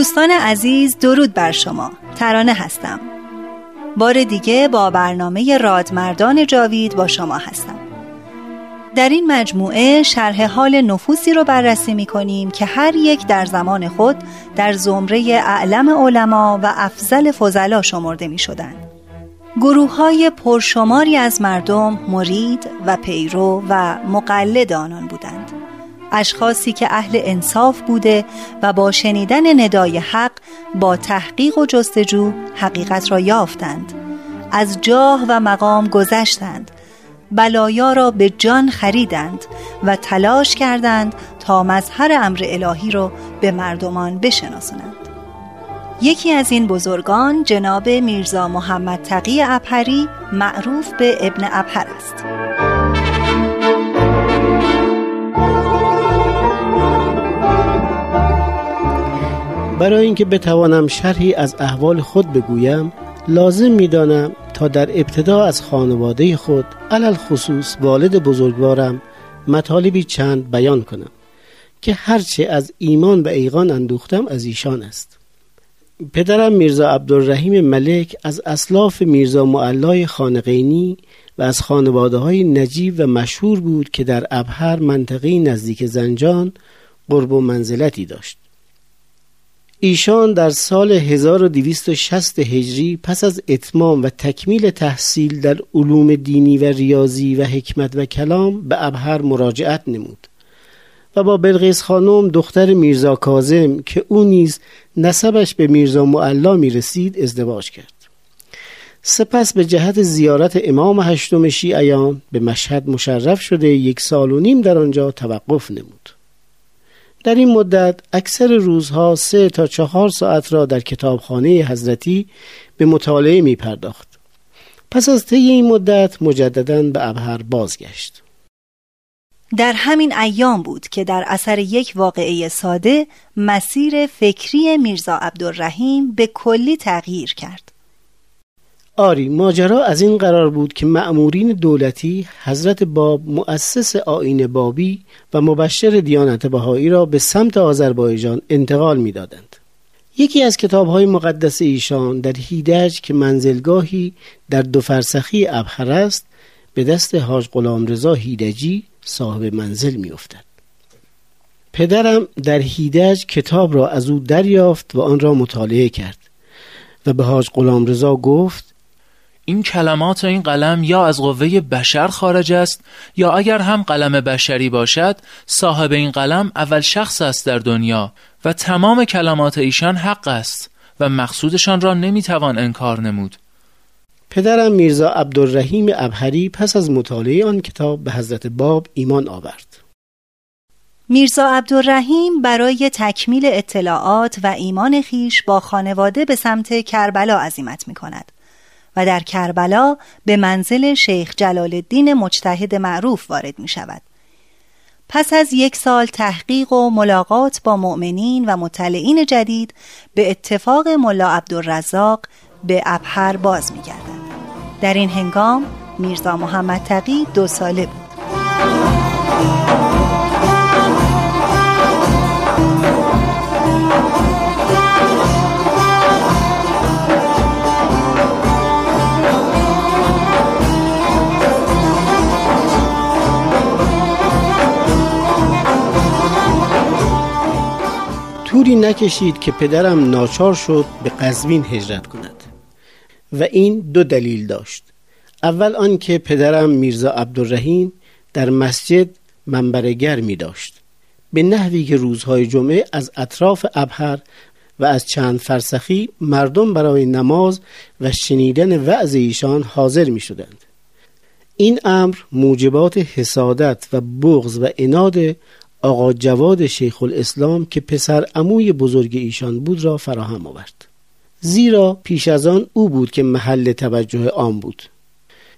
دوستان عزیز درود بر شما. ترانه هستم. بار دیگه با برنامه رادمردان جاوید با شما هستم. در این مجموعه شرح حال نفوسی رو بررسی می کنیم که هر یک در زمان خود در زمره اعلم علما و افضل فضلا شمرده می شدن. گروه های پرشماری از مردم مرید و پیرو و مقلد آنان بودند. اشخاصی که اهل انصاف بوده و با شنیدن ندای حق با تحقیق و جستجو حقیقت را یافتند. از جاه و مقام گذشتند. بلایا را به جان خریدند و تلاش کردند تا مظهر امر الهی را به مردمان بشناسونند یکی از این بزرگان جناب میرزا محمد تقی ابهری معروف به ابن ابهر است. برای اینکه بتوانم شرحی از احوال خود بگویم لازم می‌دانم تا در ابتدا از خانواده خود علل خصوص والد بزرگوارم مطالبی چند بیان کنم که هرچه از ایمان و ایقان اندوختم از ایشان است. پدرم میرزا عبدالرحیم ملک از اسلاف میرزا معلای خانقینی و از خانواده های نجیب و مشهور بود که در ابهر منطقه نزدیک زنجان قرب و منزلتی داشت. ایشان در سال 1260 هجری پس از اتمام و تکمیل تحصیل در علوم دینی و ریاضی و حکمت و کلام به ابهر مراجعت نمود و با بلغیس خانم دختر میرزا کازم که او نیز نسبش به میرزا معلا می رسید ازدواج کرد. سپس به جهت زیارت امام هشتم شیعیان به مشهد مشرف شده یک سال و نیم در آنجا توقف نمود. در این مدت اکثر روزها سه تا چهار ساعت را در کتابخانه حضرتی به مطالعه می پرداخت. پس از طی این مدت مجددا به ابهر بازگشت. در همین ایام بود که در اثر یک واقعه ساده مسیر فکری میرزا عبدالرحیم به کلی تغییر کرد. آری ماجرا از این قرار بود که مأمورین دولتی حضرت باب مؤسس آین بابی و مبشر دیانت بهایی را به سمت آذربایجان انتقال می‌دادند. یکی از کتاب های مقدس ایشان در هیدج که منزلگاهی در دو فرسخی ابخر است به دست حاج غلام رضا هیدجی صاحب منزل میافتد. پدرم در هیدج کتاب را از او دریافت و آن را مطالعه کرد و به حاج غلام رضا گفت این کلمات و این قلم یا از قوه بشر خارج است یا اگر هم قلم بشری باشد صاحب این قلم اول شخص است در دنیا و تمام کلمات ایشان حق است و مقصودشان را نمی‌توان انکار نمود. پدرم میرزا عبدالرحیم ابهری پس از مطالعه آن کتاب به حضرت باب ایمان آورد. میرزا عبدالرحیم برای تکمیل اطلاعات و ایمان خیش با خانواده به سمت کربلا عزیمت می کند در کربلا به منزل شیخ جلال الدین مجتهد معروف وارد می شود. پس از یک سال تحقیق و ملاقات با مؤمنین و مطلعین جدید به اتفاق ملا عبدالرزاق به ابهر باز می گردد. در این هنگام میرزا محمد تقی دو ساله بود طوری نکشید که پدرم ناچار شد به قزوین هجرت کند. و این دو دلیل داشت. اول آنکه پدرم میرزا عبدالرحیم در مسجد منبرگر می داشت. به نحوی که روزهای جمعه از اطراف ابهر و از چند فرسخی مردم برای نماز و شنیدن وعظ ایشان حاضر می شدند. این امر موجبات حسادت و بغض و اناد آقا جواد شیخ الاسلام که پسر عموی بزرگ ایشان بود را فراهم آورد. زیرا پیش از آن او بود که محل توجه عام بود.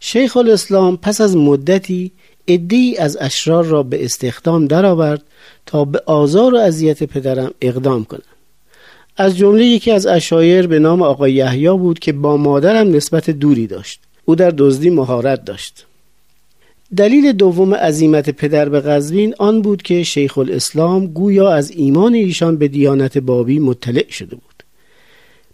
شیخ الاسلام پس از مدتی ادهی از اشرار را به استخدام درآورد تا به آزار و اذیت پدرم اقدام کنند از جمله یکی از اشایر به نام آقای یحیی بود که با مادرم نسبت دوری داشت. او در دزدی مهارت داشت. دلیل دوم عظیمت پدر به قزوین آن بود که شیخ الاسلام گویا از ایمان ایشان به دیانت بابی مطلع شده بود.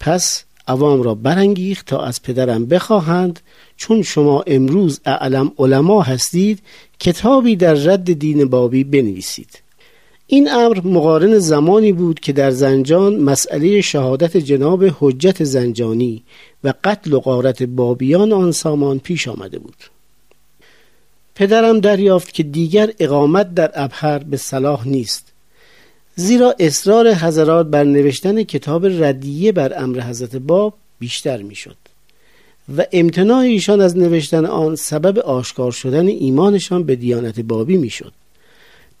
پس عوام را برانگیخت تا از پدرم بخواهند چون شما امروز اعلم علما هستید کتابی در رد دین بابی بنویسید. این امر مقارن زمانی بود که در زنجان مسئله شهادت جناب حجت زنجانی و قتل و قارت بابیان آن سامان پیش آمده بود. پدرم دریافت که دیگر اقامت در ابهر به صلاح نیست. زیرا اصرار حضرات بر نوشتن کتاب ردیه بر امر حضرت باب بیشتر می‌شد و امتناع ایشان از نوشتن آن سبب آشکار شدن ایمانشان به دیانت بابی می‌شد.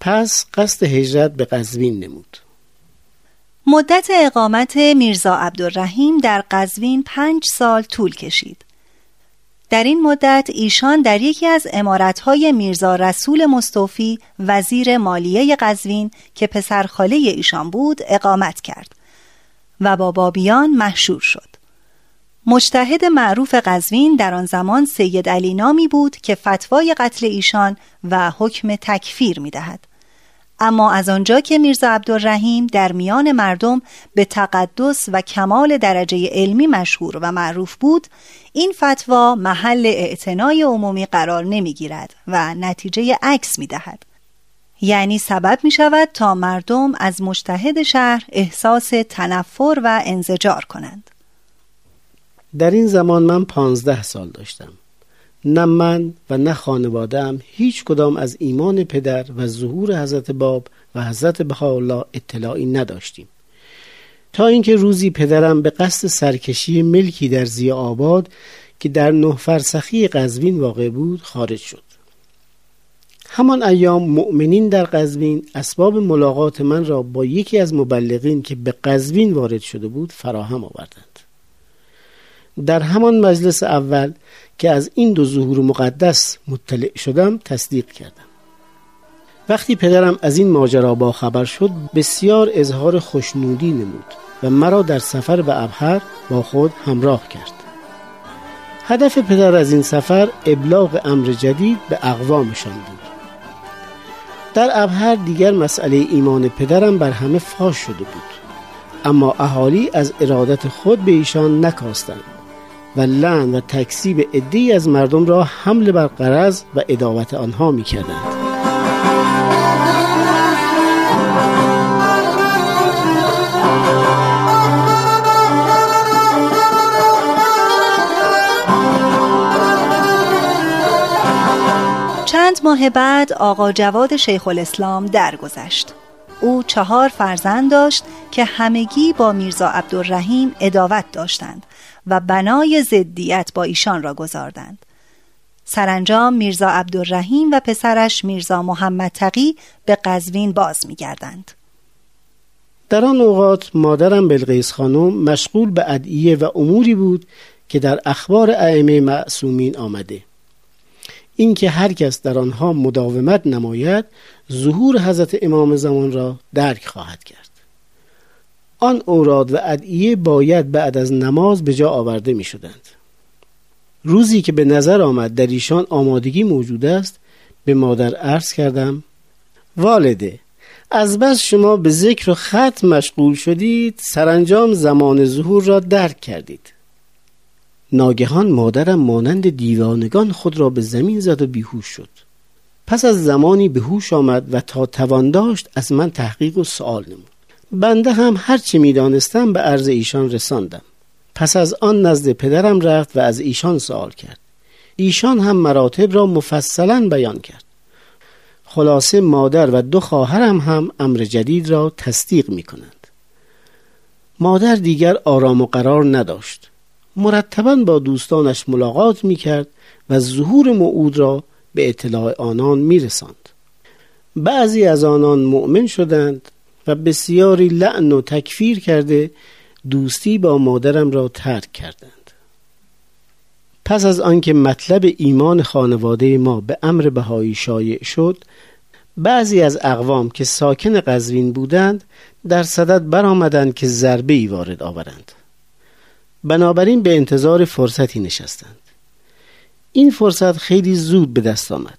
پس قصد هجرت به قزوین نمود. مدت اقامت میرزا عبدالرحیم در قزوین پنج سال طول کشید. در این مدت ایشان در یکی از امارتهای میرزا رسول مصطفی وزیر مالیه قزوین که پسر خاله ایشان بود اقامت کرد و با بابیان محشور شد مجتهد معروف قزوین در آن زمان سید علی نامی بود که فتوای قتل ایشان و حکم تکفیر می دهد. اما از آنجا که میرزا عبدالرحیم در میان مردم به تقدس و کمال درجه علمی مشهور و معروف بود این فتوا محل اعتنای عمومی قرار نمی گیرد و نتیجه عکس می دهد. یعنی سبب می شود تا مردم از مجتهد شهر احساس تنفر و انزجار کنند در این زمان من پانزده سال داشتم نه من و نه خانوادم هیچ کدام از ایمان پدر و ظهور حضرت باب و حضرت بهاءالله اطلاعی نداشتیم. تا اینکه روزی پدرم به قصد سرکشی ملکی در زی آباد که در نه فرسخی قزوین واقع بود خارج شد. همان ایام مؤمنین در قزوین اسباب ملاقات من را با یکی از مبلغین که به قزوین وارد شده بود فراهم آوردند. در همان مجلس اول که از این دو ظهور مقدس مطلع شدم تصدیق کردم. وقتی پدرم از این ماجرا با خبر شد بسیار اظهار خوشنودی نمود و مرا در سفر به ابهر با خود همراه کرد. هدف پدر از این سفر ابلاغ امر جدید به اقوامشان بود. در ابهر دیگر مسئله ایمان پدرم بر همه فاش شده بود. اما اهالی از ارادت خود به ایشان نکاستند. و لعن و تکسیب عدهای از مردم را حمل بر قرض و اداوت آنها می کردند. چند ماه بعد آقا جواد شیخ الاسلام درگذشت. او چهار فرزند داشت که همگی با میرزا عبدالرحیم اداوت داشتند و بنای زدیت با ایشان را گذاردند. سرانجام میرزا عبدالرحیم و پسرش میرزا محمد تقی به قزوین باز میگردند. در آن اوقات مادرم بلقیس خانم مشغول به ادعیه و اموری بود که در اخبار ائمه معصومین آمده اینکه هر کس در آنها مداومت نماید ظهور حضرت امام زمان را درک خواهد کرد آن اوراد و ادعیه باید بعد از نماز به جا آورده می شدند روزی که به نظر آمد در ایشان آمادگی موجود است به مادر عرض کردم والده از بس شما به ذکر و خط مشغول شدید سرانجام زمان ظهور را درک کردید. ناگهان مادرم مانند دیوانگان خود را به زمین زد و بیهوش شد. پس از زمانی به هوش آمد و تا توان داشت از من تحقیق و سوال نمود. بنده هم هرچه می‌دانستم به عرض ایشان رساندم. پس از آن نزد پدرم رفت و از ایشان سوال کرد. ایشان هم مراتب را مفصلا بیان کرد. خلاصه مادر و دو خواهرم هم امر جدید را تصدیق می کنند مادر دیگر آرام و قرار نداشت. مرتبا با دوستانش ملاقات می کرد و ظهور موعود را به اطلاع آنان می رساند. بعضی از آنان مؤمن شدند و بسیاری لعن و تکفیر کرده دوستی با مادرم را ترک کردند. پس از آنکه مطلب ایمان خانواده ما به امر بهایی شایع شد بعضی از اقوام که ساکن قزوین بودند در صدد برآمدند که ضربه ای وارد آورند. بنابراین به انتظار فرصتی نشستند. این فرصت خیلی زود به دست آمد.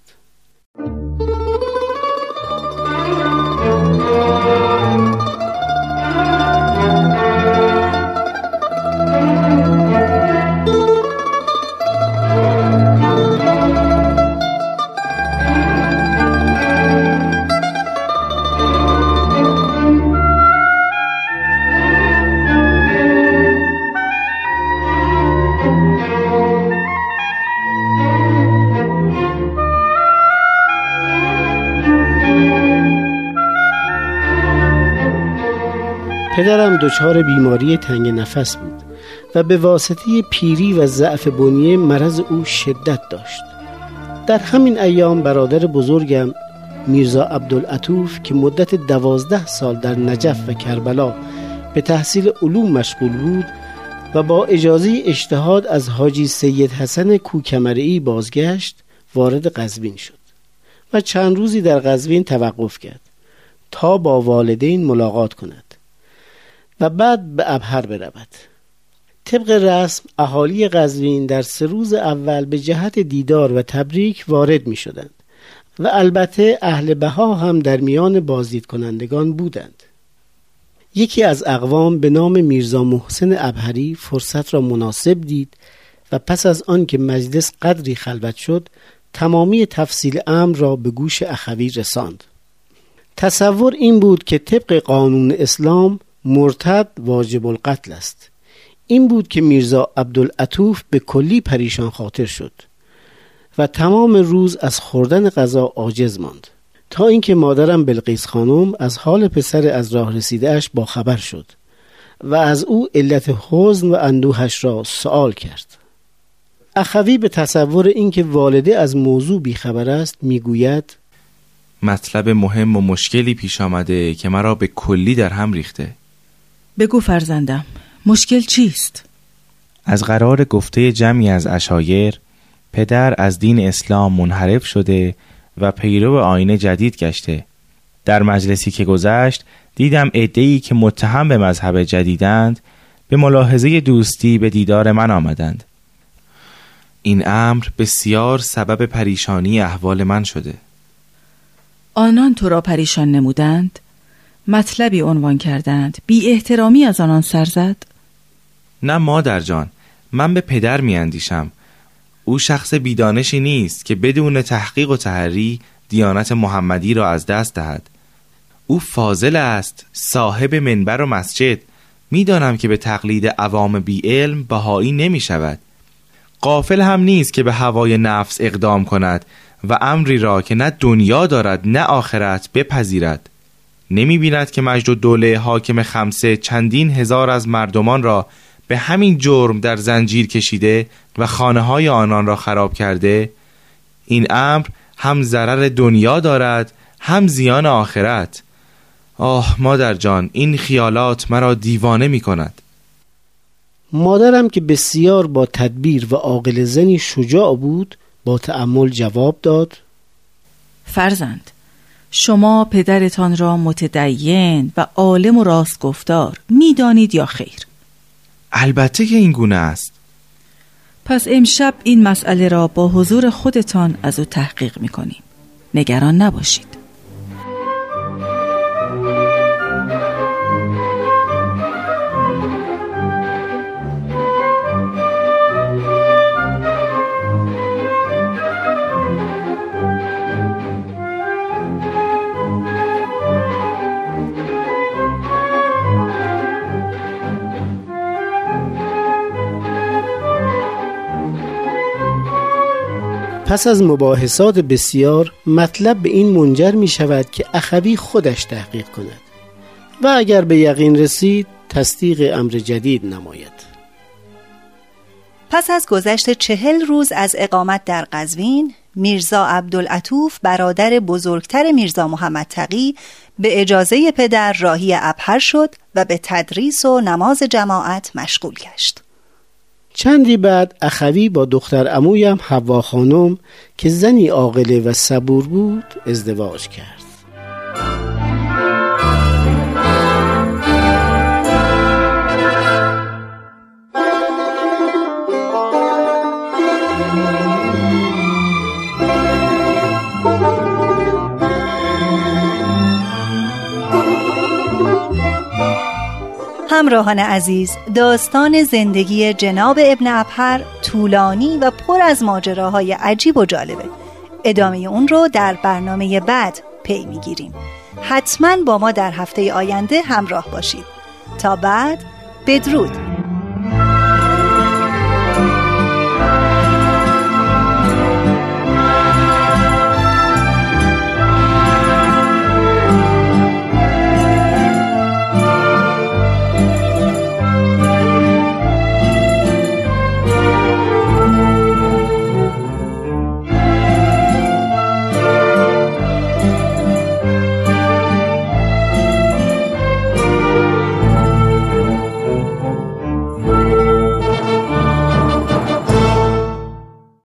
پدرم دچار بیماری تنگ نفس بود و به واسطه پیری و ضعف بنیه مرض او شدت داشت. در همین ایام برادر بزرگم میرزا عبدالعطوف که مدت دوازده سال در نجف و کربلا به تحصیل علوم مشغول بود و با اجازه اجتهاد از حاجی سید حسن کوکمرئی بازگشت وارد قزوین شد و چند روزی در قزوین توقف کرد تا با والدین ملاقات کند. و بعد به ابهر برود. طبق رسم اهالی قزوین در سه روز اول به جهت دیدار و تبریک وارد می شدند و البته اهل بها هم در میان بازدید کنندگان بودند. یکی از اقوام به نام میرزا محسن ابهری فرصت را مناسب دید و پس از آن که مجلس قدری خلوت شد تمامی تفصیل امر را به گوش اخوی رساند. تصور این بود که طبق قانون اسلام مرتد واجب القتل است. این بود که میرزا عبدالعطوف به کلی پریشان خاطر شد و تمام روز از خوردن غذا عاجز ماند. تا اینکه مادرم بلقیس خانم از حال پسر از راه رسیدهش با خبر شد و از او علت حزن و اندوهش را سوال کرد. اخوی به تصور اینکه والده از موضوع بیخبر است می‌گوید مطلب مهم و مشکلی پیش آمده که مرا به کلی در هم ریخته. بگو فرزندم مشکل چیست؟ از قرار گفته جمعی از اشایر پدر از دین اسلام منحرف شده و پیرو آینه جدید گشته در مجلسی که گذشت دیدم ای که متهم به مذهب جدیدند به ملاحظه دوستی به دیدار من آمدند این امر بسیار سبب پریشانی احوال من شده آنان تو را پریشان نمودند؟ مطلبی عنوان کردند. بی احترامی از آنان سر زد؟ نه مادر جان من به پدر می اندیشم. او شخص بیدانشی نیست که بدون تحقیق و تحری دیانت محمدی را از دست دهد. او فاضل است صاحب منبر و مسجد. می‌دانم که به تقلید عوام بی علم بهایی نمی شود. قافل هم نیست که به هوای نفس اقدام کند و امری را که نه دنیا دارد نه آخرت بپذیرد. نمی بیند که مجد و دوله حاکم خمسه چندین هزار از مردمان را به همین جرم در زنجیر کشیده و خانه های آنان را خراب کرده این امر هم ضرر دنیا دارد هم زیان آخرت. آه مادر جان این خیالات مرا دیوانه می کند مادرم که بسیار با تدبیر و عاقل زنی شجاع بود با تأمل جواب داد. فرزند شما پدرتان را متدین و عالم و راست گفتار می‌دانید یا خیر البته که این گونه است پس امشب این مسئله را با حضور خودتان از او تحقیق می کنیم. نگران نباشید. پس از مباحثات بسیار مطلب به این منجر می شود که اخوی خودش تحقیق کند و اگر به یقین رسید تصدیق امر جدید نماید. پس از گذشت چهل روز از اقامت در قزوین میرزا عبدالعطوف برادر بزرگتر میرزا محمد تقی به اجازه پدر راهی ابهر شد و به تدریس و نماز جماعت مشغول گشت. چندی بعد اخوی با دختر امویم حوا خانم که زنی عاقله و صبور بود ازدواج کرد. همراهان عزیز. داستان زندگی جناب ابن ابهر طولانی و پر از ماجراهای عجیب و جالبه. ادامه اون رو در برنامه بعد پی می‌گیریم. حتما با ما در هفته آینده همراه باشید. تا بعد بدرود.